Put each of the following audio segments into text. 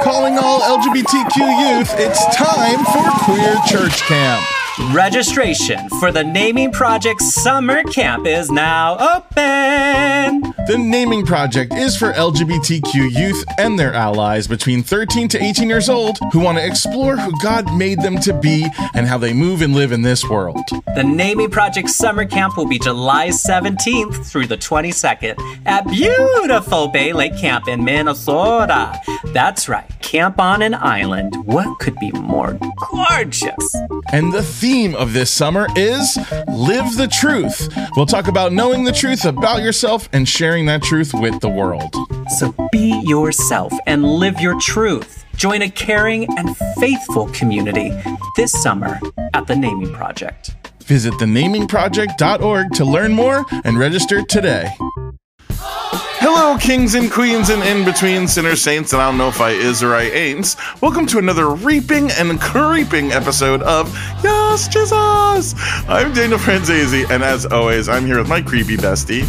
Calling all LGBTQ youth, it's time for Queer Church Camp. Registration for the Naming Project Summer Camp is now open. The Naming Project is for LGBTQ youth and their allies between 13 to 18 years old who want to explore who God made them to be and how they move and live in this world. The Naming Project Summer Camp will be July 17th through the 22nd at beautiful Bay Lake Camp in Minnesota. That's right, camp on an island. What could be more gorgeous? And the theme of this summer is Live the Truth. We'll talk about knowing the truth about yourself and sharing that truth with the world. So be yourself and live your truth. Join a caring and faithful community this summer at the Naming Project. Visit thenamingproject.org to learn more and register today. Hello, kings and queens and in between sinner saints, and I don't know if I is or I ain't. Welcome to another reaping and creeping episode of Yas, Jesus! I'm Daniel Franzese, and as always, I'm here with my creepy bestie,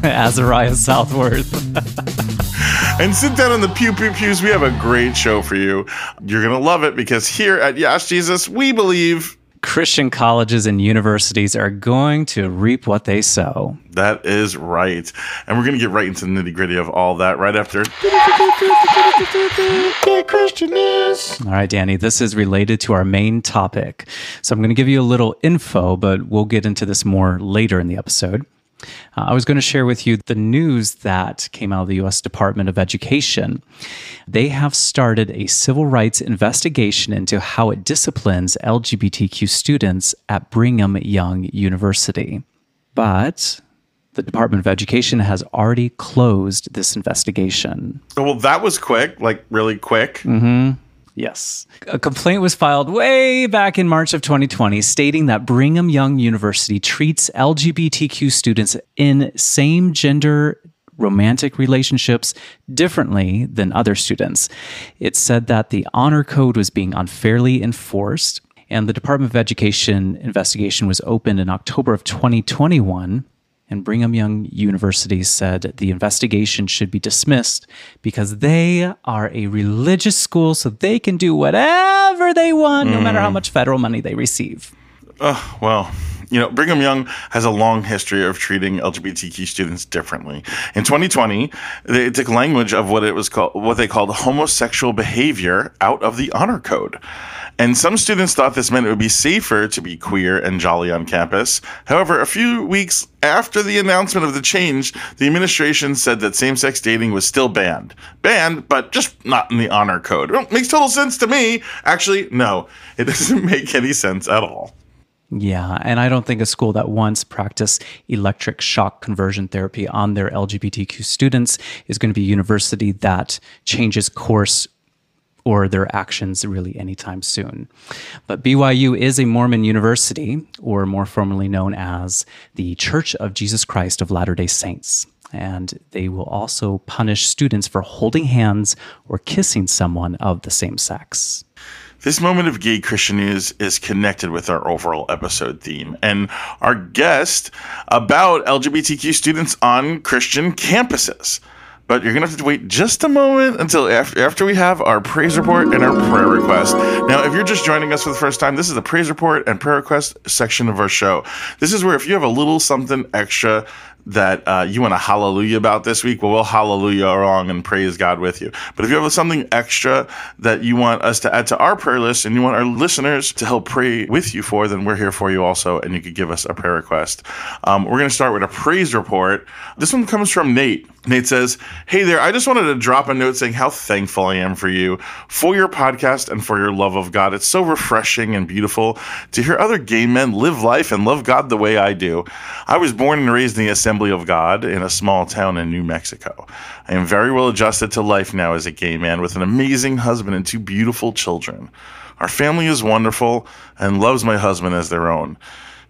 Azariah Southworth. and sit down on the pew pew pews. We have a great show for you. You're gonna love it because here at Yas, Jesus, we believe Christian colleges and universities are going to reap what they sow. That is right. And we're going to get right into the nitty gritty of all that right after. Christian news. All right, Danny, this is related to our main topic. So I'm going to give you a little info, but we'll get into this more later in the episode. Uh, I was going to share with you the news that came out of the U.S. Department of Education. They have started a civil rights investigation into how it disciplines LGBTQ students at Brigham Young University. But the Department of Education has already closed this investigation. Well, that was quick, like really quick. Yes. A complaint was filed way back in March of 2020 stating that Brigham Young University treats LGBTQ students in same gender romantic relationships differently than other students. It said that the honor code was being unfairly enforced, and the Department of Education investigation was opened in October of 2021 and Brigham Young University said the investigation should be dismissed because they are a religious school, so they can do whatever they want, no matter how mm. much federal money they receive. Oh, well, you know, Brigham Young has a long history of treating LGBTQ students differently. In 2020, they took language of what it was called, what they called homosexual behavior out of the honor code. And some students thought this meant it would be safer to be queer and jolly on campus. However, a few weeks after the announcement of the change, the administration said that same sex dating was still banned. Banned, but just not in the honor code. Well, makes total sense to me. Actually, no, it doesn't make any sense at all. Yeah, and I don't think a school that once practiced electric shock conversion therapy on their LGBTQ students is going to be a university that changes course or their actions really anytime soon. But BYU is a Mormon university, or more formally known as the Church of Jesus Christ of Latter day Saints. And they will also punish students for holding hands or kissing someone of the same sex. This moment of gay Christian news is connected with our overall episode theme and our guest about LGBTQ students on Christian campuses. But you're going to have to wait just a moment until after, after we have our praise report and our prayer request. Now, if you're just joining us for the first time, this is the praise report and prayer request section of our show. This is where if you have a little something extra that uh, you want to hallelujah about this week, well, we'll hallelujah along and praise God with you. But if you have something extra that you want us to add to our prayer list and you want our listeners to help pray with you for, then we're here for you also, and you could give us a prayer request. Um, we're going to start with a praise report. This one comes from Nate. Nate says, Hey there, I just wanted to drop a note saying how thankful I am for you, for your podcast, and for your love of God. It's so refreshing and beautiful to hear other gay men live life and love God the way I do. I was born and raised in the Assembly of God in a small town in New Mexico. I am very well adjusted to life now as a gay man with an amazing husband and two beautiful children. Our family is wonderful and loves my husband as their own.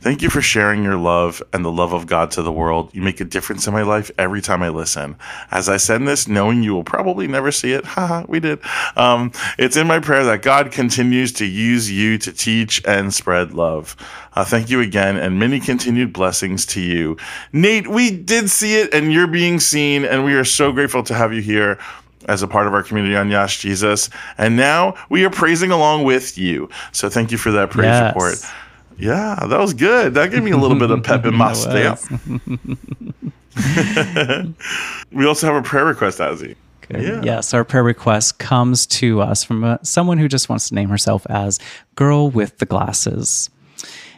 Thank you for sharing your love and the love of God to the world. You make a difference in my life every time I listen. As I send this, knowing you will probably never see it, haha, we did. Um, it's in my prayer that God continues to use you to teach and spread love. Uh, thank you again, and many continued blessings to you. Nate, we did see it, and you're being seen, and we are so grateful to have you here. as a part of our community on Yas Jesus. And now we are praising along with you. So thank you for that praise Yes. report. Yeah, that was good. That gave me a little bit of pep in my step. we also have a prayer request, Azzy. Yeah. Yes, our prayer request comes to us from uh someone who just wants to name herself as Girl with the Glasses.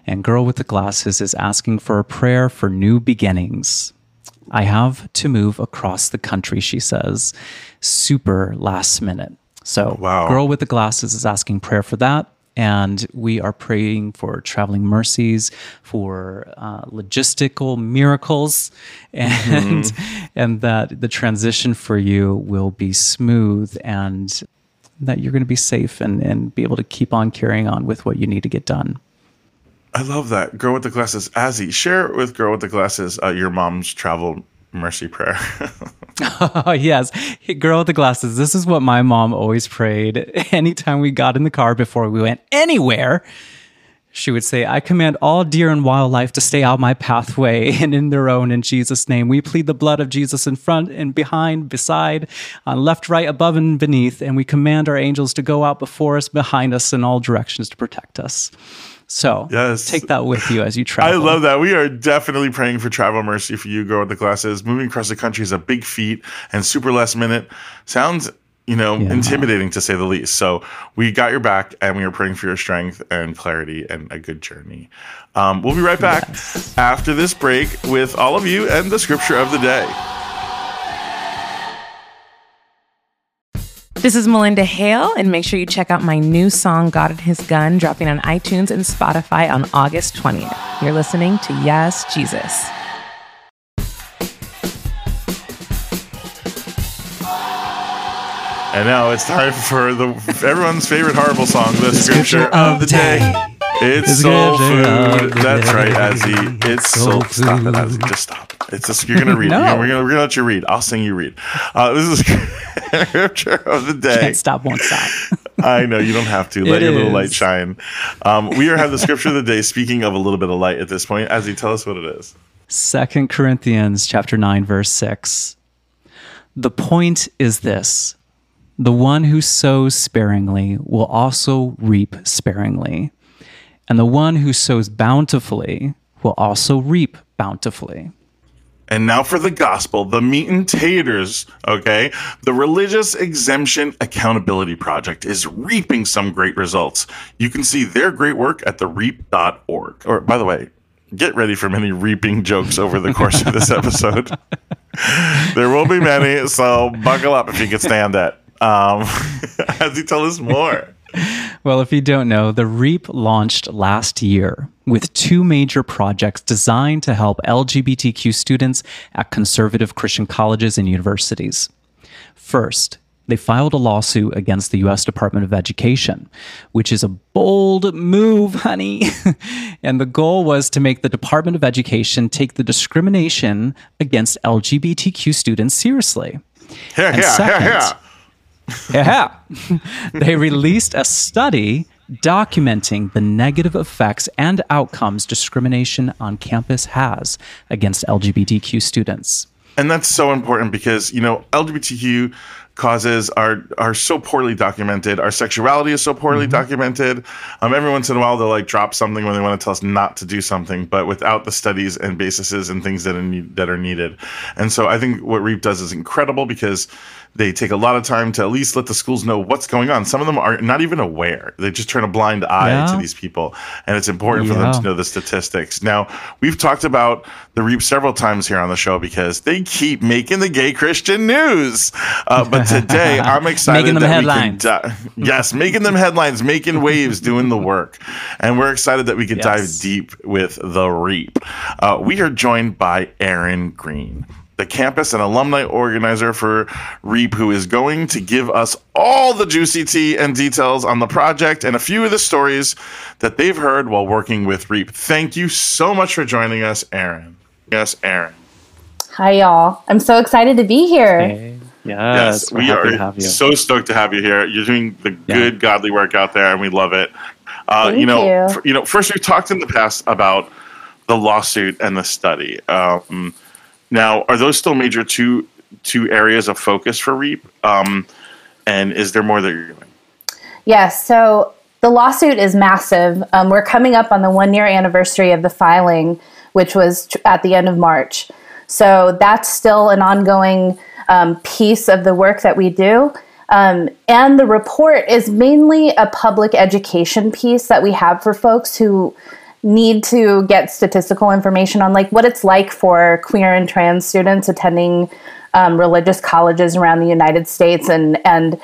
And Girl with the Glasses is asking for a prayer for new beginnings. I have to move across the country, she says, super last minute. So, Wow. Girl with the Glasses is asking prayer for that. And we are praying for traveling mercies, for uh, logistical miracles, and and that the transition for you will be smooth and that you're going to be safe and, and be able to keep on carrying on with what you need to get done. I love that. Girl with the glasses. Azzy, share with Girl with the glasses uh, your mom's travel mercy prayer. Oh, yes. Girl with the glasses. This is what my mom always prayed anytime we got in the car before we went anywhere. She would say, I command all deer and wildlife to stay out my pathway and in their own in Jesus' name. We plead the blood of Jesus in front and behind, beside, on left, right, above, and beneath. And we command our angels to go out before us, behind us, in all directions to protect us. So Yes. take that with you as you travel. I love that. We are definitely praying for travel mercy for you, Girl with the glasses. Moving across the country is a big feat and super last minute. Sounds, you know, intimidating to say the least. So we got your back and we are praying for your strength and clarity and a good journey. Um, we'll be right back after this break with all of you and the scripture of the day. This is Melinda Hale, and make sure you check out my new song, God and His Gun, dropping on iTunes and Spotify on August 20th. You're listening to Yas, Jesus. And now it's time for the everyone's favorite horrible song, the, scripture, of the day. It's The soul food. That's day. right, Azzy. It's soul. Soul Stop it, food. Azzy. Just stop. It's a, you're gonna read. No. We're, gonna, we're gonna we're gonna let you read. I'll sing. You read. Uh, this is scripture of the day. Can't stop, won't stop. I know you don't have to. Let It your little light shine. Um, we are have the scripture of the day. Speaking of a little bit of light at this point, Azzy, tell us what it is. Second Corinthians chapter 9 verse 6. The point is this. The one who sows sparingly will also reap sparingly, and the one who sows bountifully will also reap bountifully. And now for the gospel, the meat and taters, okay? The Religious Exemption Accountability Project is reaping some great results. You can see their great work at thereap.org. Or, by the way, get ready for many reaping jokes over the course of this episode. there will be many, so buckle up if you can stand it. Um, as you tell us more. Well, if you don't know, the REAP launched last year with two major projects designed to help LGBTQ students at conservative Christian colleges and universities. First, they filed a lawsuit against the U.S. Department of Education, which is a bold move, honey. and the goal was to make the Department of Education take the discrimination against LGBTQ students seriously. Here, And here, second, here. Yeah. They released a study documenting the negative effects and outcomes discrimination on campus has against LGBTQ students. and that's so important because you know LGBTQ causes are are so poorly documented. Our sexuality is so poorly documented. Um, every once in a while they'll like drop something when they want to tell us not to do something, but without the studies and bases and things that are need, that are needed. And so I think what REAP does is incredible because they take a lot of time to at least let the schools know what's going on. Some of them are not even aware. They just turn a blind eye Yeah. to these people, and it's important for them to know the statistics. Now, we've talked about the REAP several times here on the show because they keep making the gay Christian news. Uh, but today, I'm excited Making them that headlines. we can. Di- yes, making them headlines, making waves, doing the work, and we're excited that we could dive deep with the REAP. Uh, we are joined by Aaron Green. The campus and alumni organizer for REAP, who is going to give us all the juicy tea and details on the project and a few of the stories that they've heard while working with REAP. Thank you so much for joining us, Aaron. Yes, Aaron. Hi, y'all. I'm so excited to be here. Yes, we're we are to have you. so stoked to have you here. You're doing the Yeah. good, godly work out there, and we love it. Uh, Thank you know, you. f- you know. First, we've talked in the past about the lawsuit and the study. Um, now, are those still major two two areas of focus for REAP? Um, and is there more that you're doing? Yes. So the lawsuit is massive. Um, we're coming up on the one year anniversary of the filing, which was tr- at the end of March. So that's still an ongoing um, piece of the work that we do. Um, and the report is mainly a public education piece that we have for folks who need to get statistical information on like what it's like for queer and trans students attending um, religious colleges around the United States. And and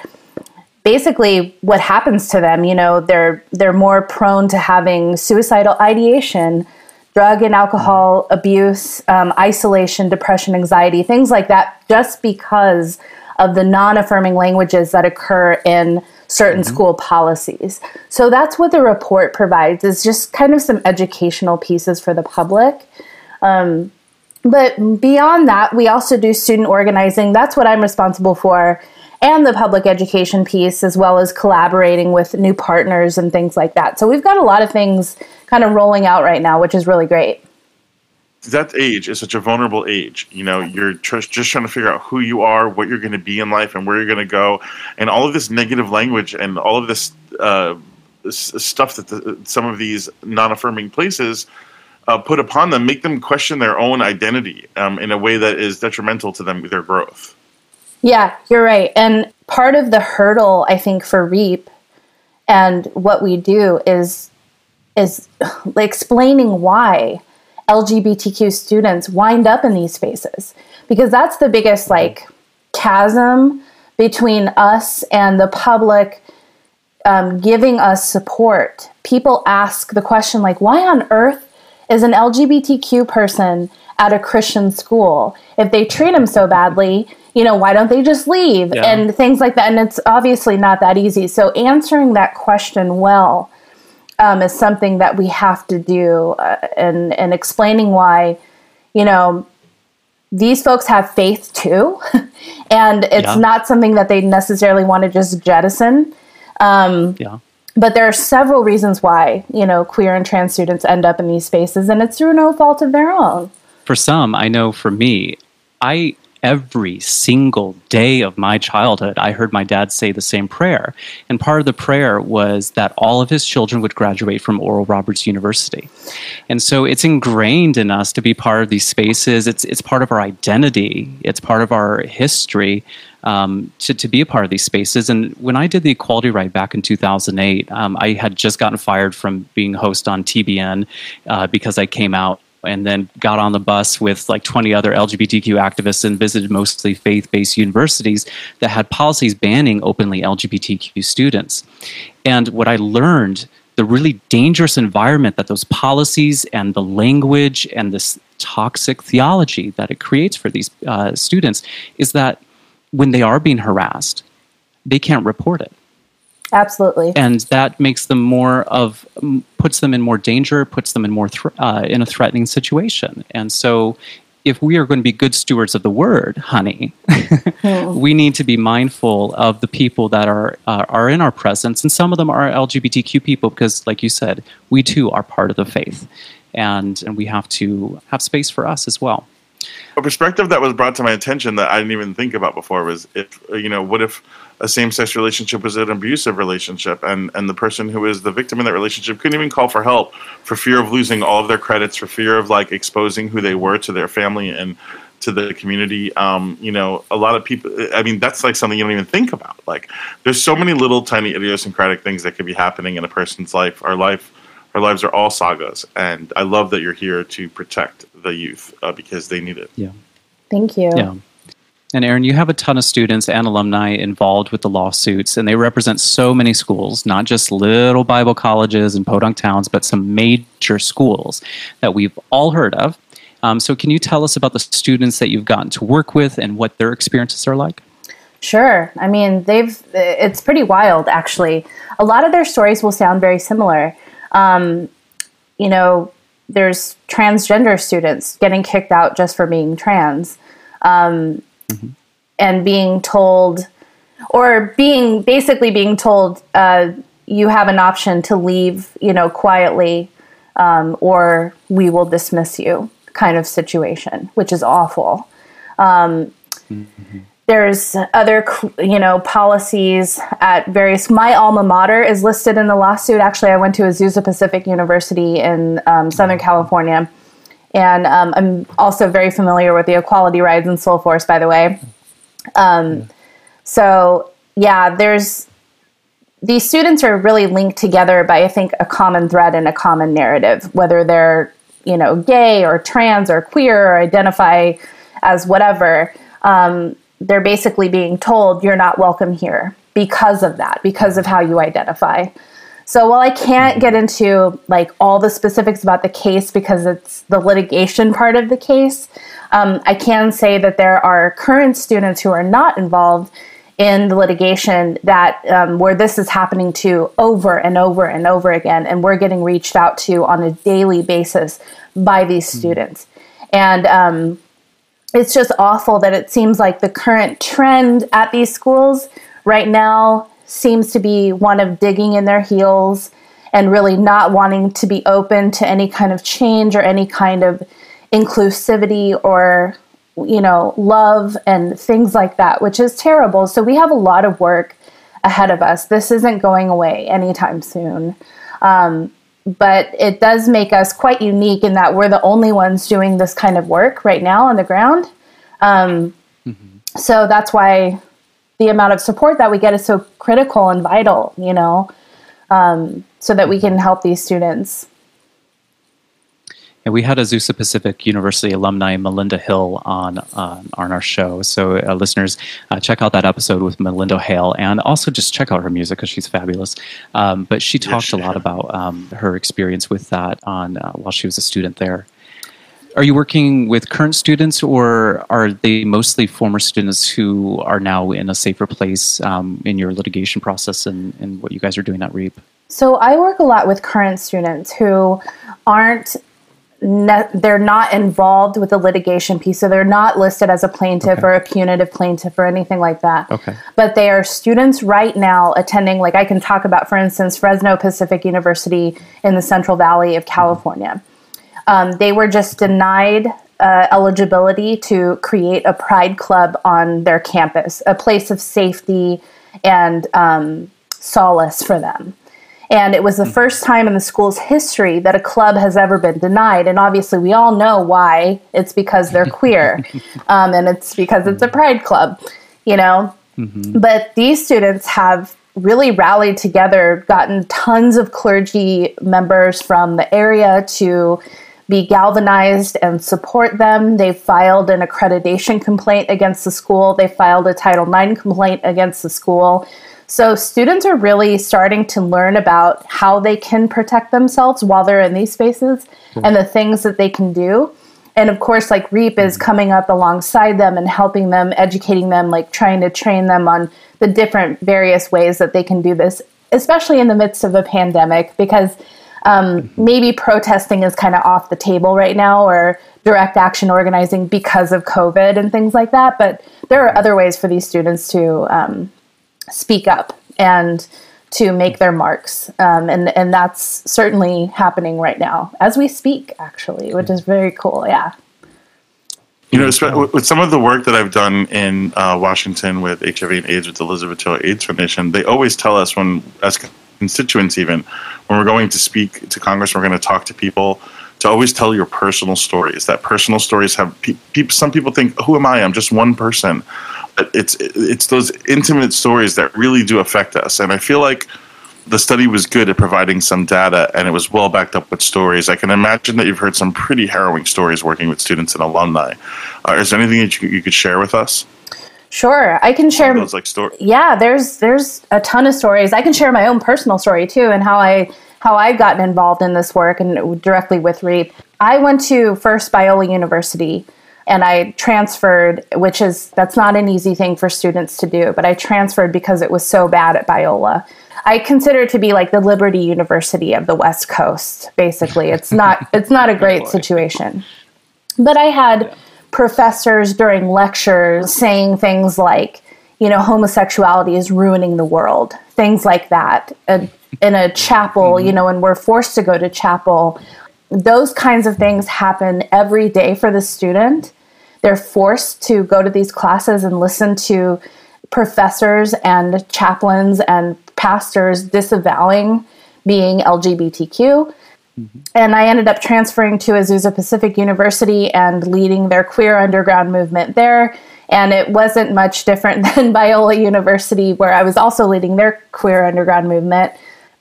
basically what happens to them you know they're they're more prone to having suicidal ideation drug and alcohol abuse um, isolation depression anxiety things like that just because of the non-affirming languages that occur in certain mm-hmm. school policies so that's what the report provides is just kind of some educational pieces for the public um, but beyond that we also do student organizing that's what i'm responsible for and the public education piece, as well as collaborating with new partners and things like that. So we've got a lot of things kind of rolling out right now, which is really great. That age is such a vulnerable age. You know, you're tr- just trying to figure out who you are, what you're going to be in life, and where you're going to go, and all of this negative language and all of this, uh, this stuff that the, some of these non-affirming places uh, put upon them make them question their own identity um, in a way that is detrimental to them their growth. Yeah, you're right. And part of the hurdle, I think, for REAP and what we do is is explaining why LGBTQ students wind up in these spaces because that's the biggest like chasm between us and the public um, giving us support. People ask the question like, why on earth is an LGBTQ person at a Christian school? If they treat them so badly, you know, why don't they just leave? Yeah. And things like that. And it's obviously not that easy. So answering that question well um, is something that we have to do uh, and, and explaining why, you know, these folks have faith too. and it's yeah. not something that they necessarily want to just jettison. Um, yeah. But there are several reasons why, you know, queer and trans students end up in these spaces, and it's through no fault of their own. For some, I know for me, I every single day of my childhood, I heard my dad say the same prayer. And part of the prayer was that all of his children would graduate from Oral Roberts University. And so it's ingrained in us to be part of these spaces. It's, it's part of our identity, it's part of our history. Um, to, to be a part of these spaces. And when I did the Equality Ride back in 2008, um, I had just gotten fired from being host on TBN uh, because I came out and then got on the bus with like 20 other LGBTQ activists and visited mostly faith based universities that had policies banning openly LGBTQ students. And what I learned the really dangerous environment that those policies and the language and this toxic theology that it creates for these uh, students is that when they are being harassed, they can't report it. Absolutely. And that makes them more of puts them in more danger, puts them in more th- uh, in a threatening situation. And so if we are going to be good stewards of the word, honey, mm. we need to be mindful of the people that are uh, are in our presence, and some of them are LGBTQ people because, like you said, we too are part of the faith, and and we have to have space for us as well. A perspective that was brought to my attention that I didn't even think about before was if you know what if a same-sex relationship was an abusive relationship and and the person who is the victim in that relationship couldn't even call for help for fear of losing all of their credits for fear of like exposing who they were to their family and to the community. Um, you know a lot of people i mean that's like something you don't even think about. Like there's so many little tiny idiosyncratic things that could be happening in a person's life. Our life our lives are all sagas and i love that you're here to protect the youth uh, because they need it. Yeah. Thank you. Yeah and Aaron, you have a ton of students and alumni involved with the lawsuits, and they represent so many schools, not just little Bible colleges and podunk towns, but some major schools that we've all heard of. Um, so, can you tell us about the students that you've gotten to work with and what their experiences are like? Sure. I mean, they've, it's pretty wild, actually. A lot of their stories will sound very similar. Um, you know, there's transgender students getting kicked out just for being trans. Um, mm-hmm. and being told, or being basically being told, uh, you have an option to leave, you know, quietly, um, or we will dismiss you, kind of situation, which is awful. Um, there's other you know policies at various my alma mater is listed in the lawsuit actually i went to azusa pacific university in um, southern california and um, i'm also very familiar with the equality rides in Soulforce by the way um, so yeah there's these students are really linked together by i think a common thread and a common narrative whether they're you know gay or trans or queer or identify as whatever um, they're basically being told you're not welcome here because of that, because of how you identify. So while I can't get into like all the specifics about the case because it's the litigation part of the case, um, I can say that there are current students who are not involved in the litigation that um, where this is happening to over and over and over again, and we're getting reached out to on a daily basis by these mm-hmm. students. And um, it's just awful that it seems like the current trend at these schools right now seems to be one of digging in their heels and really not wanting to be open to any kind of change or any kind of inclusivity or you know love and things like that which is terrible so we have a lot of work ahead of us this isn't going away anytime soon um, but it does make us quite unique in that we're the only ones doing this kind of work right now on the ground. Um, mm-hmm. So that's why the amount of support that we get is so critical and vital, you know, um, so that we can help these students. And we had Azusa Pacific University alumni Melinda Hale on uh, on our show. So uh, listeners, uh, check out that episode with Melinda Hale, and also just check out her music because she's fabulous. Um, but she talked yes, a lot about um, her experience with that on uh, while she was a student there. Are you working with current students, or are they mostly former students who are now in a safer place um, in your litigation process and, and what you guys are doing at REAP? So I work a lot with current students who aren't ne- they're not involved with the litigation piece, so they're not listed as a plaintiff okay. or a putative plaintiff or anything like that. Okay. But they are students right now attending, like I can talk about, for instance, Fresno Pacific University in the Central Valley of California. Um, they were just denied uh, eligibility to create a pride club on their campus, a place of safety and um, solace for them. And it was the hmm. first time in the school's history that a club has ever been denied. And obviously, we all know why. It's because they're queer, um, and it's because it's a pride club, you know. Mm-hmm. But these students have really rallied together, gotten tons of clergy members from the area to be galvanized and support them. They filed an accreditation complaint against the school. They filed a Title IX complaint against the school. So students are really starting to learn about how they can protect themselves while they're in these spaces mm-hmm. and the things that they can do. And of course, like REAP is coming up alongside them and helping them, educating them, like trying to train them on the different various ways that they can do this, especially in the midst of a pandemic, because um, maybe protesting is kind of off the table right now or direct action organizing because of COVID and things like that. But there are other ways for these students to um, speak up and to make their marks. Um, and, and that's certainly happening right now as we speak, actually, which is very cool. Yeah. You know, with some of the work that I've done in uh, Washington with HIV and AIDS with the Elizabeth Taylor AIDS Foundation, they always tell us when, as constituents, even when we're going to speak to Congress, we're going to talk to people, to always tell your personal stories. That personal stories have pe- some people think, "Who am I? I'm just one person." it's it's those intimate stories that really do affect us, and I feel like the study was good at providing some data and it was well backed up with stories. I can imagine that you've heard some pretty harrowing stories working with students and alumni. Uh, is there anything that you, you, could share with us? Sure, I can share. Those like stories. Yeah, there's there's a ton of stories. I can share my own personal story too, and how I how I've gotten involved in this work and directly with REAP. I went to First Biola University and I transferred, which is that's not an easy thing for students to do, but I transferred because it was so bad at Biola. I consider it to be like the Liberty University of the West Coast. Basically, it's not it's not a great situation. But I had professors during lectures saying things like, you know, homosexuality is ruining the world, things like that. in a chapel, you know, and we're forced to go to chapel. Those kinds of things happen every day for the student they're forced to go to these classes and listen to professors and chaplains and pastors disavowing being LGBTQ. Mm-hmm. And I ended up transferring to Azusa Pacific University and leading their queer underground movement there. And it wasn't much different than Biola University, where I was also leading their queer underground movement.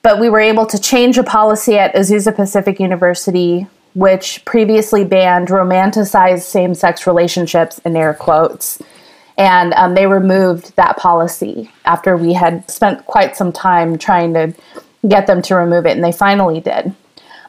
But we were able to change a policy at Azusa Pacific University, which previously banned romanticized same sex relationships in air quotes. And um, they removed that policy after we had spent quite some time trying to get them to remove it, and they finally did.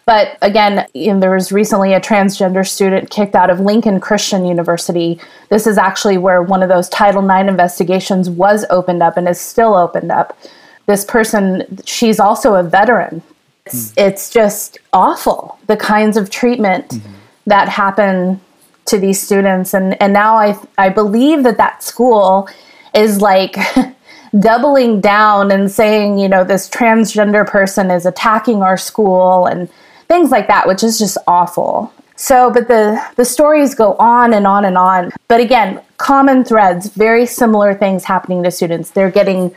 But again, you know, there was recently a transgender student kicked out of Lincoln Christian University. This is actually where one of those Title IX investigations was opened up and is still opened up. This person, she's also a veteran. It's, mm. it's just awful the kinds of treatment mm-hmm. that happen to these students and and now I I believe that that school is like doubling down and saying, you know, this transgender person is attacking our school and things like that, which is just awful. So, but the the stories go on and on and on. But again, common threads, very similar things happening to students. They're getting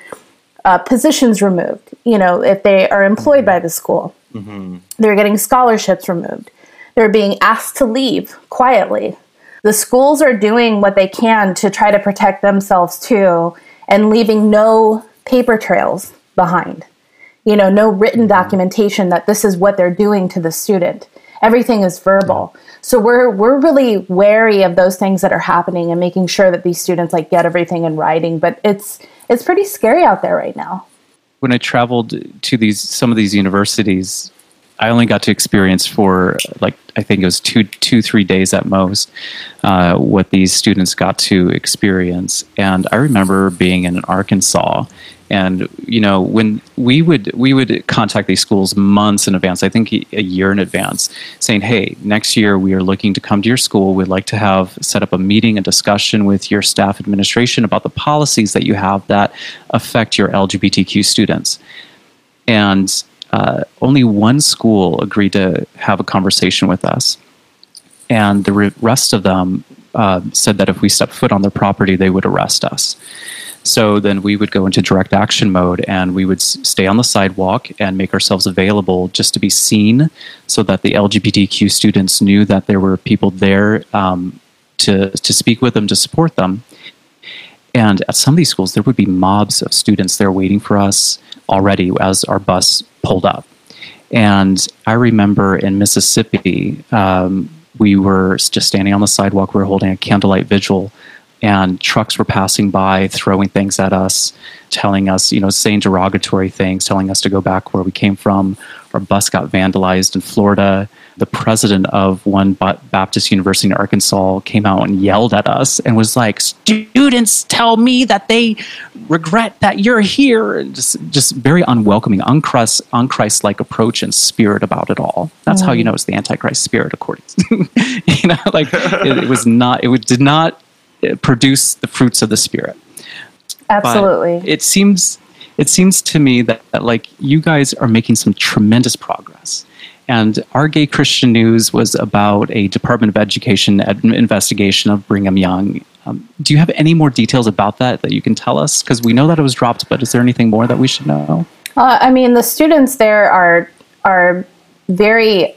uh, positions removed. You know, if they are employed by the school, mm-hmm. they're getting scholarships removed. They're being asked to leave quietly. The schools are doing what they can to try to protect themselves too and leaving no paper trails behind. You know, no written mm-hmm. documentation that this is what they're doing to the student. Everything is verbal. So we're we're really wary of those things that are happening and making sure that these students like get everything in writing, but it's it's pretty scary out there right now. When I traveled to these some of these universities, I only got to experience for like I think it was two two three days at most uh, what these students got to experience. And I remember being in Arkansas, and you know when we would we would contact these schools months in advance. I think a year in advance, saying, "Hey, next year we are looking to come to your school. We'd like to have set up a meeting, a discussion with your staff administration about the policies that you have that affect your LGBTQ students." And uh, only one school agreed to have a conversation with us. And the re- rest of them uh, said that if we stepped foot on their property, they would arrest us. So then we would go into direct action mode and we would s- stay on the sidewalk and make ourselves available just to be seen so that the LGBTQ students knew that there were people there um, to, to speak with them, to support them. And at some of these schools, there would be mobs of students there waiting for us already as our bus pulled up. And I remember in Mississippi, um, we were just standing on the sidewalk. We were holding a candlelight vigil, and trucks were passing by, throwing things at us, telling us, you know, saying derogatory things, telling us to go back where we came from. Our bus got vandalized in Florida the president of one Baptist University in Arkansas came out and yelled at us and was like, "Students tell me that they regret that you're here." And just, just very unwelcoming, unchrist, unchrist-like approach and spirit about it all. That's mm. how you mm. know it's the Antichrist spirit, according. To, you know, like it, it, was not. It did not produce the fruits of the spirit. Absolutely. But it seems. It seems to me that, that like you guys are making some tremendous progress and our Gay Christian News was about a Department of Education investigation of Brigham Young. Um, do you have any more details about that that you can tell us? Because we know that it was dropped, but is there anything more that we should know? Uh, I mean, the students there are are very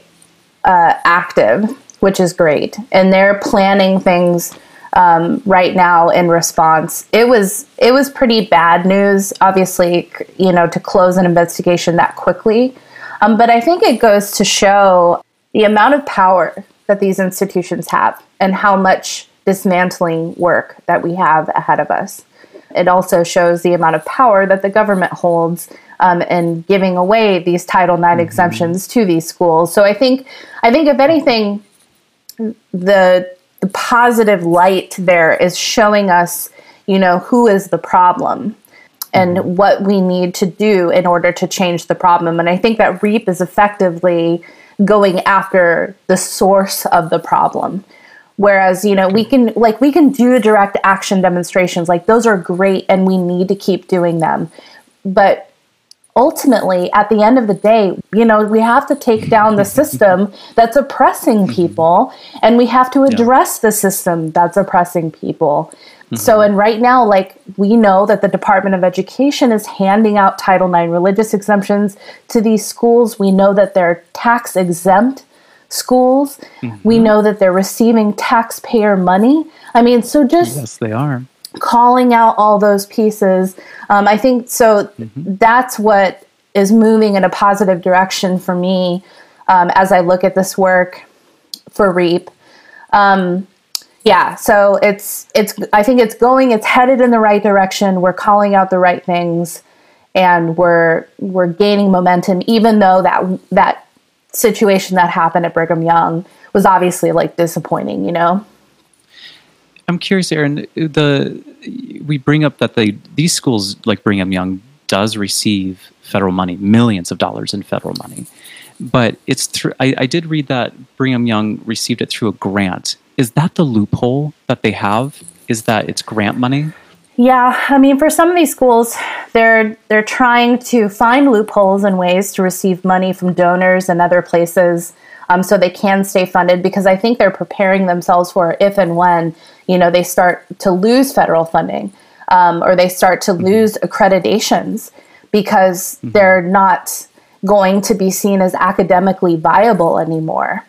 uh, active, which is great, and they're planning things um, right now in response. It was it was pretty bad news, obviously, you know, to close an investigation that quickly. Um, but I think it goes to show the amount of power that these institutions have and how much dismantling work that we have ahead of us. It also shows the amount of power that the government holds um, in giving away these Title IX mm-hmm. exemptions to these schools. So I think, I think if anything, the the positive light there is showing us, you know, who is the problem and mm-hmm. what we need to do in order to change the problem. And I think that REAP is effectively going after the source of the problem. Whereas, you know, we can like we can do direct action demonstrations, like those are great and we need to keep doing them. But ultimately, at the end of the day, you know, we have to take down the system that's oppressing people and we have to address yeah. the system that's oppressing people. Mm-hmm. So, and right now, like we know that the Department of Education is handing out Title IX religious exemptions to these schools. We know that they're tax exempt schools. Mm-hmm. We know that they're receiving taxpayer money. I mean, so just. Yes, they are. Calling out all those pieces. Um, I think so. Mm-hmm. That's what is moving in a positive direction for me um, as I look at this work for REAP. Um, yeah, so it's it's I think it's going it's headed in the right direction. We're calling out the right things and we're we're gaining momentum even though that that situation that happened at Brigham Young was obviously like disappointing, you know. I'm curious, Erin. The we bring up that they these schools like Brigham Young does receive federal money, millions of dollars in federal money, but it's through. I, I did read that Brigham Young received it through a grant is that the loophole that they have? Is that it's grant money? Yeah, I mean, for some of these schools, they're they're trying to find loopholes and ways to receive money from donors and other places, um, so they can stay funded. Because I think they're preparing themselves for if and when you know they start to lose federal funding um, or they start to mm-hmm. lose accreditations because mm-hmm. they're not going to be seen as academically viable anymore.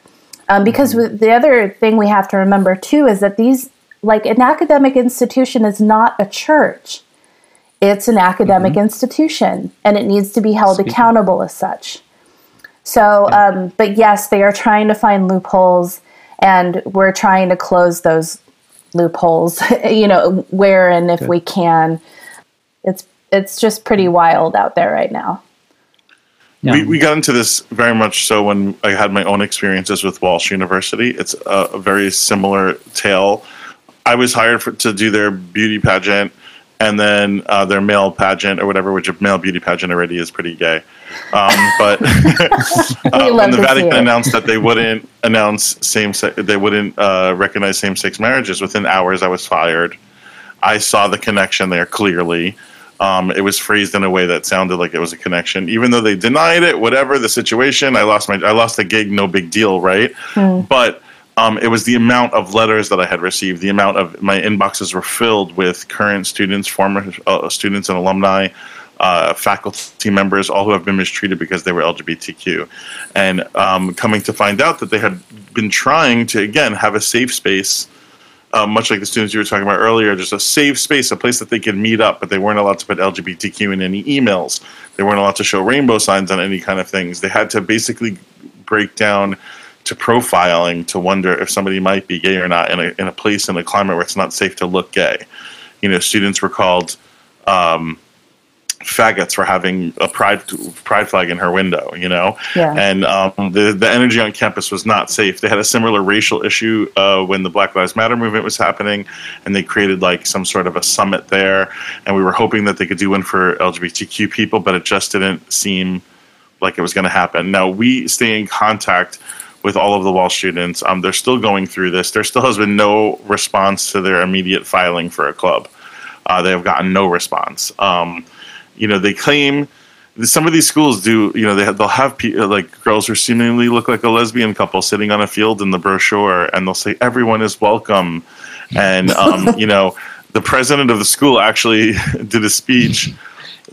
Um, because mm-hmm. the other thing we have to remember too is that these, like an academic institution, is not a church. It's an academic mm-hmm. institution, and it needs to be held Speaking. accountable as such. So, um, but yes, they are trying to find loopholes, and we're trying to close those loopholes. you know, where and if Good. we can. It's it's just pretty wild out there right now. Yeah. We, we got into this very much so when I had my own experiences with Walsh University. It's a, a very similar tale. I was hired for, to do their beauty pageant and then uh, their male pageant or whatever, which a male beauty pageant already is pretty gay. Um, but uh, when the Vatican announced that they wouldn't announce same se- they wouldn't uh, recognize same sex marriages within hours, I was fired. I saw the connection there clearly. Um, it was phrased in a way that sounded like it was a connection, even though they denied it. Whatever the situation, I lost my I lost a gig, no big deal, right? Mm. But um, it was the amount of letters that I had received, the amount of my inboxes were filled with current students, former uh, students, and alumni. Uh, faculty members, all who have been mistreated because they were LGBTQ, and um, coming to find out that they had been trying to again have a safe space uh, much like the students you were talking about earlier, just a safe space, a place that they could meet up, but they weren't allowed to put LGBTQ in any emails. They weren't allowed to show rainbow signs on any kind of things. They had to basically break down to profiling to wonder if somebody might be gay or not in a, in a place in a climate where it's not safe to look gay. You know, students were called um, faggots for having a pride pride flag in her window, you know. Yeah. And um, the the energy on campus was not safe. They had a similar racial issue uh, when the Black Lives Matter movement was happening, and they created like some sort of a summit there. And we were hoping that they could do one for LGBTQ people, but it just didn't seem like it was going to happen. Now we stay in contact with all of the Walsh students. Um, they're still going through this. There still has been no response to their immediate filing for a club. Uh, they have gotten no response. Um, you know, they claim some of these schools do. You know, they have, they'll have pe- like girls who seemingly look like a lesbian couple sitting on a field in the brochure, and they'll say everyone is welcome, and um, you know, the president of the school actually did a speech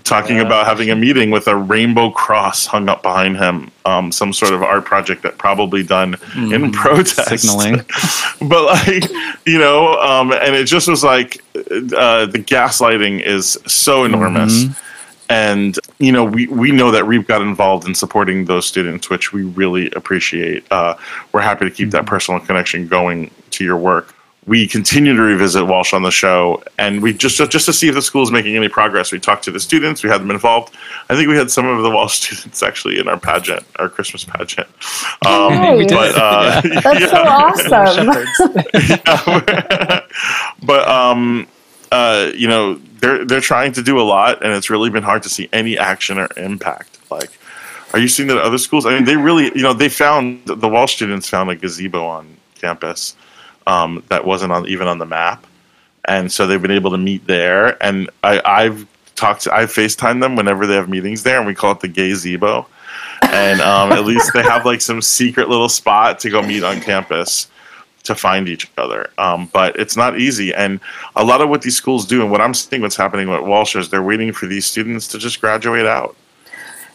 talking yeah. about having a meeting with a rainbow cross hung up behind him, um, some sort of art project that probably done mm, in protest. Signaling. but like, you know, um, and it just was like uh, the gaslighting is so enormous. Mm-hmm and you know we, we know that REAP got involved in supporting those students which we really appreciate uh, we're happy to keep that mm-hmm. personal connection going to your work we continue to revisit walsh on the show and we just just to see if the school is making any progress. We talked to the students we had them involved. I think we had some of the walsh students actually in our pageant our christmas pageant. Um, but, uh, that's yeah. so awesome yeah, but um, uh, you know they're they're trying to do a lot, and it's really been hard to see any action or impact. Like, are you seeing that at other schools? I mean, they really, you know, they found the Walsh students found a gazebo on campus um, that wasn't on even on the map, and so they've been able to meet there. And I, I've talked, to. I FaceTime them whenever they have meetings there, and we call it the Gay gazebo. And um, at least they have like some secret little spot to go meet on campus to find each other. Um, but it's not easy. And a lot of what these schools do, and what I'm seeing what's happening with Walsh is they're waiting for these students to just graduate out.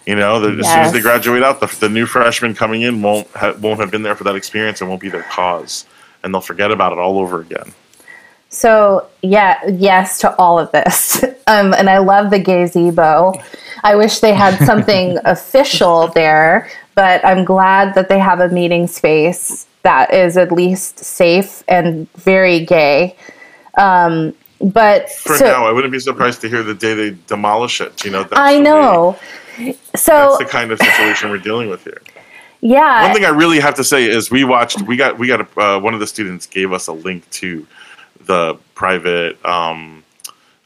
You know, the, as soon as they graduate out, the, the new freshmen coming in won't ha- won't have been there for that experience and won't be their cause, and they'll forget about it all over again. So yeah, yes to all of this, um, and I love the gazebo. I wish they had something official there, but I'm glad that they have a meeting space that is at least safe and very gay. Um, but For so, now, I wouldn't be surprised to hear the day they demolish it. You know, I the way- know. So that's the kind of situation we're dealing with here. Yeah, One thing I really have to say is we watched. We got. We got. A, uh, one of the students gave us a link to the private um,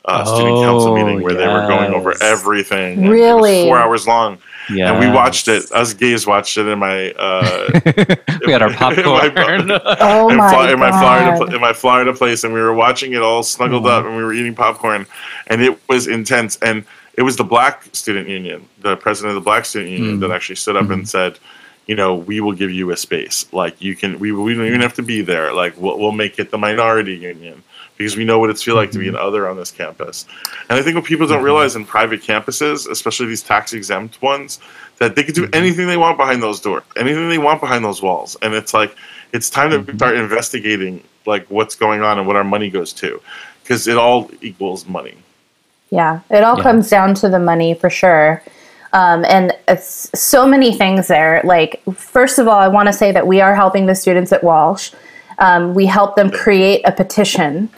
uh, student council Oh, meeting where they were going over everything. and it was Really? four hours long. Yeah, and we watched it. Us gays watched it in my. Uh, we had our in my- popcorn. oh in, my Flo- in my Florida in my Florida place, and we were watching it all snuggled Mm-hmm. up, and we were eating popcorn, and it was intense. And it was the Black Student Union, the president of the Black Student Union, Mm-hmm. that actually stood up and said, "You know, we will give you a space. Like you can. We we don't even have to be there. Like we'll, we'll make it the minority union." Because we know what it's feel like to be an Mm-hmm. other on this campus, and I think what people don't realize in private campuses, especially these tax exempt ones, that they can do Mm-hmm. anything they want behind those doors, anything they want behind those walls, and it's like it's time Mm-hmm. to start investigating like what's going on and what our money goes to, because it all equals money. Yeah, it all Yeah. comes down to the money for sure. Um, and so many things there. Like, first of all, I want to say that we are helping the students at Walsh. Um, we help them create a petition,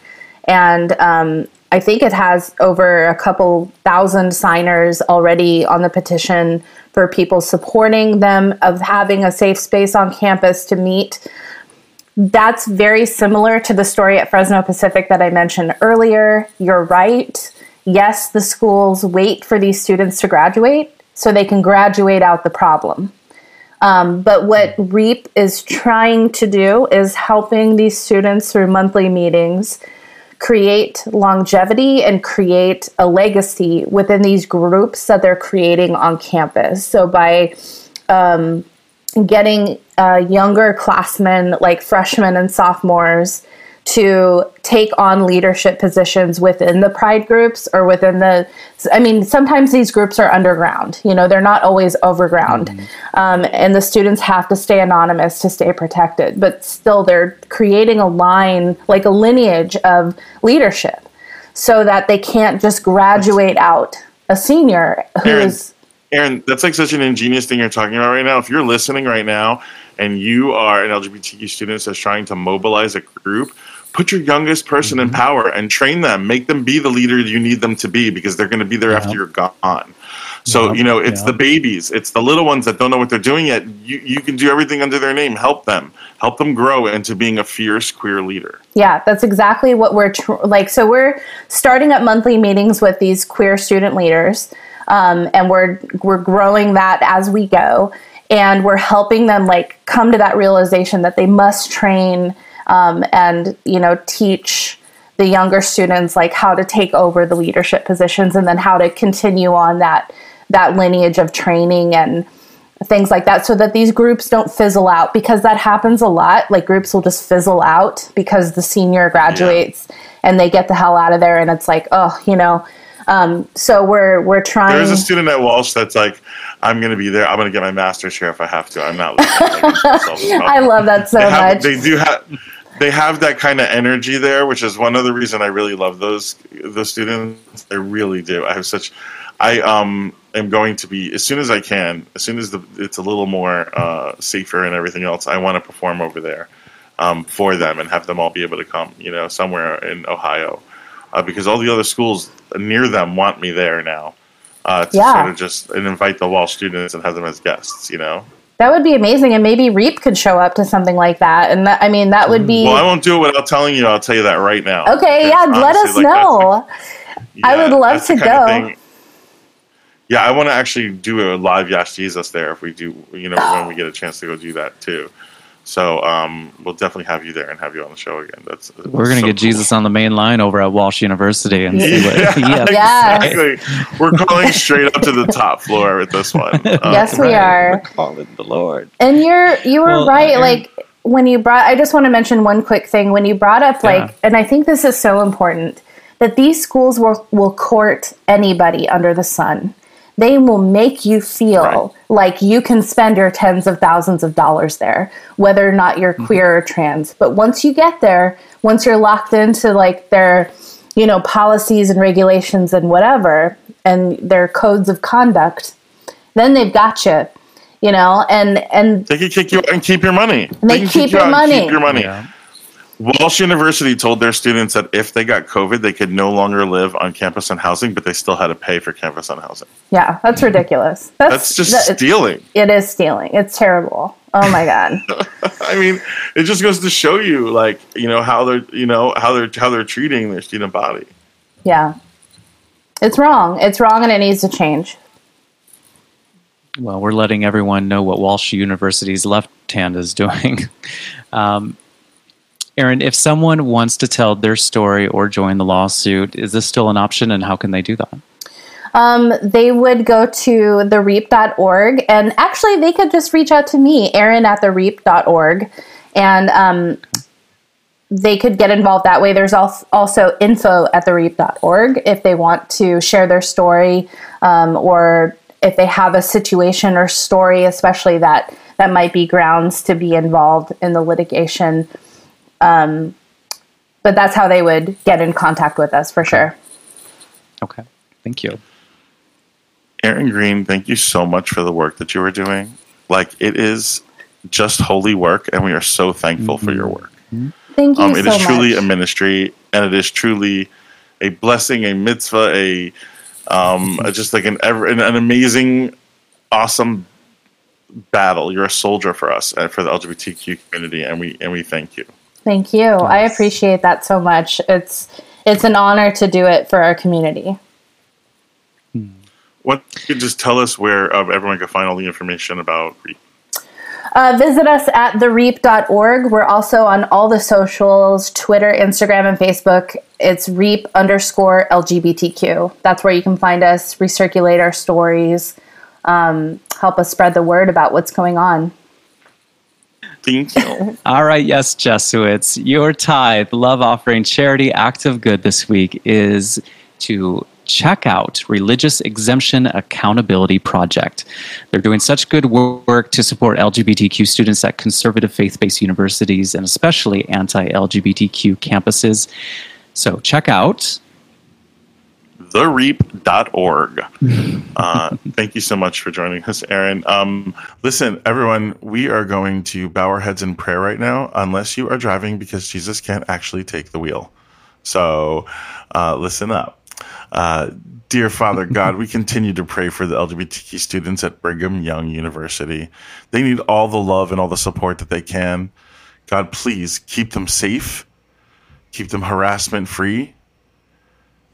and um, I think it has over a couple thousand signers already on the petition for people supporting them of having a safe space on campus to meet that's very similar to the story at Fresno Pacific that I mentioned earlier. You're right. Yes, the schools wait for these students to graduate so they can graduate out the problem. Um, but what REAP is trying to do is helping these students through monthly meetings create longevity and create a legacy within these groups that they're creating on campus. So by getting uh, younger classmen, like freshmen and sophomores, to take on leadership positions within the pride groups or within the i mean sometimes these groups are underground you know they're not always overground um, and the students have to stay anonymous to stay protected but still they're creating a line like a lineage of leadership so that they can't just graduate out a senior Aaron, who's Aaron, that's like such an ingenious thing you're talking about right now. If you're listening right now and you are an LGBTQ student that's trying to mobilize a group, put your youngest person Mm-hmm. in power and train them. Make them be the leader you need them to be because they're going to be there after you're gone. So, Yep, you know, it's yep. the babies, it's the little ones that don't know what they're doing yet. You, you can do everything under their name. Help them. Help them grow into being a fierce queer leader. Yeah, that's exactly what we're tr- like. So we're starting up monthly meetings with these queer student leaders, um, and we're we're growing that as we go, and we're helping them like come to that realization that they must train um, and you know teach the younger students like how to take over the leadership positions, and then how to continue on that that lineage of training and things like that so that these groups don't fizzle out because that happens a lot like groups will just fizzle out because the senior graduates and they get the hell out of there and it's like oh you know um, so we're we're trying There's a student at Walsh that's like, I'm going to be there. I'm going to get my master's here if I have to. I'm not leaving. Like, it's so i love that so they, have, much they do have they have that kind of energy there, which is one other reason I really love those those students. I really do. I have such. I um am going to be as soon as I can, as soon as the, it's a little more uh, safer and everything else. I want to perform over there um, for them and have them all be able to come. You know, somewhere in Ohio, uh, because all the other schools near them want me there now. Uh, to Yeah. sort of just and invite the Walsh students and have them as guests, you know. That would be amazing and maybe reap could show up to something like that and that, i mean that would be Well, I won't do it without telling you. I'll tell you that right now. okay yeah let us like, know the- I would love to go. Yeah, I want to actually do a live Yas Jesus there if we do, you know, when we get a chance to go do that too. So um, we'll definitely have you there and have you on the show again. That's We're gonna so get cool. Jesus on the main line over at Walsh University and see what Yeah, he has to Yeah. exactly. We're calling straight up to the top floor with this one. Um, yes, we Right, are. we're calling the Lord. And you're you were Well, right. Like when you brought, I just want to mention one quick thing. When you brought up like, Yeah. and I think this is so important that these schools will will court anybody under the sun. They will make you feel like you can spend your tens of thousands of dollars there, whether or not you're mm-hmm. queer or trans. But once you get there, once you're locked into like their, you know, policies and regulations and whatever, and their codes of conduct, then they've got you. You know, and and They can kick you and keep your money. They can keep kick you your money. Keep your money. Yeah. Walsh University told their students that if they got COVID, they could no longer live on campus and housing, but they still had to pay for campus and housing. Yeah, that's ridiculous. That's, That's just that- stealing. it is stealing. It's terrible. Oh my god. I mean, it just goes to show you, like, you know, how they're, you know, how they're how they're treating their student body. yeah. It's wrong. It's wrong and it needs to change. Well, we're letting everyone know what Walsh University's left hand is doing. Um, Aaron, if someone wants to tell their story or join the lawsuit, is this still an option and how can they do that? Um, they would go to thereap.org and actually they could just reach out to me, Erin at thereap.org, and um, they could get involved that way. There's al- also info at thereap.org if they want to share their story um, or if they have a situation or story, especially that that might be grounds to be involved in the litigation. Um, but that's how they would get in contact with us for sure. Okay. Thank you. Aaron Green, thank you so much for the work that you are doing. Like, it is just holy work, and we are so thankful for your work. Thank you Um, it so is truly much. a ministry, and it is truly a blessing, a mitzvah, a um, just like an ever an, an amazing, awesome battle. You're a soldier for us and for the LGBTQ community, and we and we thank you. Thank you. I appreciate that so much. It's it's an honor to do it for our community. What you could just tell us where uh, everyone can find all the information about REAP. Uh, visit us at thereap.org. We're also on all the socials Twitter, Instagram, and Facebook. It's reap underscore LGBTQ. That's where you can find us, recirculate our stories, um, help us spread the word about what's going on. Thank you. All right, yes, Jesuits, your tithe, love offering, charity, act of good this week is to check out Religious Exemption Accountability Project. They're doing such good work to support LGBTQ students at conservative faith based universities and especially anti LGBTQ campuses. So check out thereap.org. Uh, thank you so much for joining us, Aaron. Um, listen, everyone, we are going to bow our heads in prayer right now, unless you are driving, because Jesus can't actually take the wheel. So uh, listen up. Uh, dear Father God, we continue to pray for the LGBTQ students at Brigham Young University. They need all the love and all the support that they can. God, please keep them safe, keep them harassment free,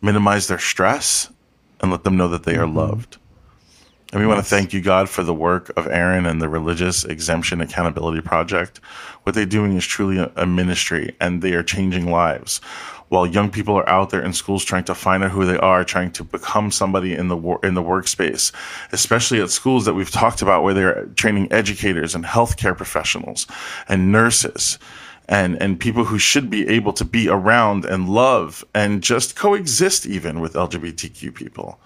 minimize their stress, and let them know that they are mm-hmm. loved. And we want to thank you, God, for the work of Aaron and the Religious Exemption Accountability Project. What they're doing is truly a, a ministry, and they are changing lives. While young people are out there in schools trying to find out who they are, trying to become somebody in the wor- in the workspace, especially at schools that we've talked about, where they're training educators and healthcare professionals and nurses and and people who should be able to be around and love and just coexist even with LGBTQ people.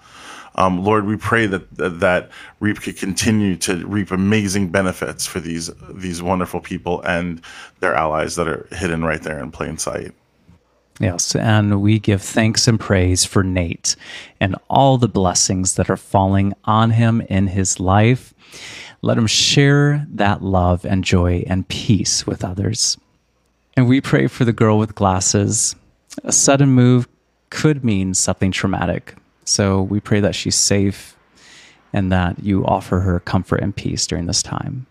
Um, Lord, we pray that that, that Reap could continue to reap amazing benefits for these these wonderful people and their allies that are hidden right there in plain sight. Yes, and we give thanks and praise for Nate and all the blessings that are falling on him in his life. Let him share that love and joy and peace with others. And we pray for the girl with glasses. A sudden move could mean something traumatic. So we pray that she's safe and that you offer her comfort and peace during this time.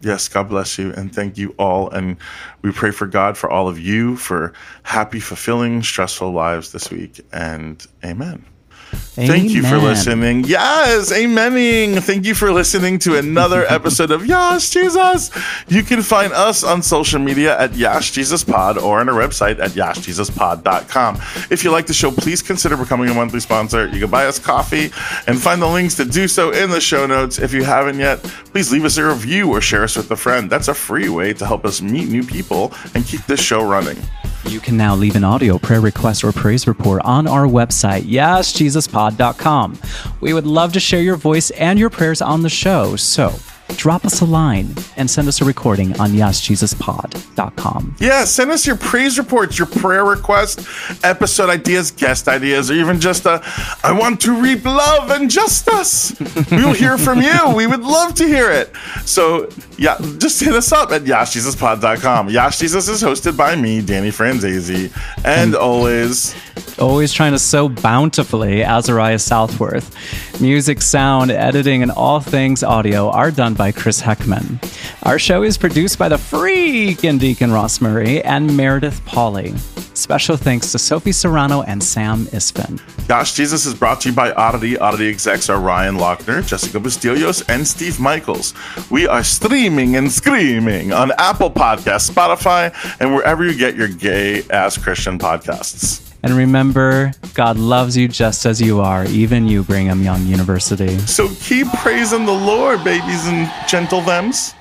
Yes, God bless you and thank you all. And we pray for God for all of you for happy, fulfilling, stressful lives this week. And amen. Thank you for listening. Yes, amening. Thank you for listening to another episode of Yas Jesus. You can find us on social media at Yas Jesus Pod or on our website at yasjesuspod.com. If you like the show, please consider becoming a monthly sponsor. You can buy us coffee and find the links to do so in the show notes. If you haven't yet, please leave us a review or share us with a friend. That's a free way to help us meet new people and keep this show running. You can now leave an audio prayer request or praise report on our website, yasjesuspod.com. We would love to share your voice and your prayers on the show, so drop us a line and send us a recording on yasjesuspod.com. Yeah, send us your praise reports, your prayer requests, episode ideas, guest ideas, or even just a I want to reap love and justice. We'll hear from you. We would love to hear it. So, yeah, just hit us up at yasjesuspod.com. Yas Jesus is hosted by me, Danny Franzese, and always Always trying to sow bountifully, Azariah Southworth. Music, sound, editing, and all things audio are done by Chris Heckman. Our show is produced by the freaking Deacon Ross Murray and Meredith Pauley. Special thanks to Sophie Serrano and Sam Isfin. Yas Jesus is brought to you by Oddity. Oddity execs are Ryan Lochner, Jessica Bastillos, and Steve Michaels. We are streaming and screaming on Apple Podcasts, Spotify, and wherever you get your gay ass Christian podcasts. And remember, God loves you just as you are, even you, Brigham Young University. So keep praising the Lord, babies and gentle thems.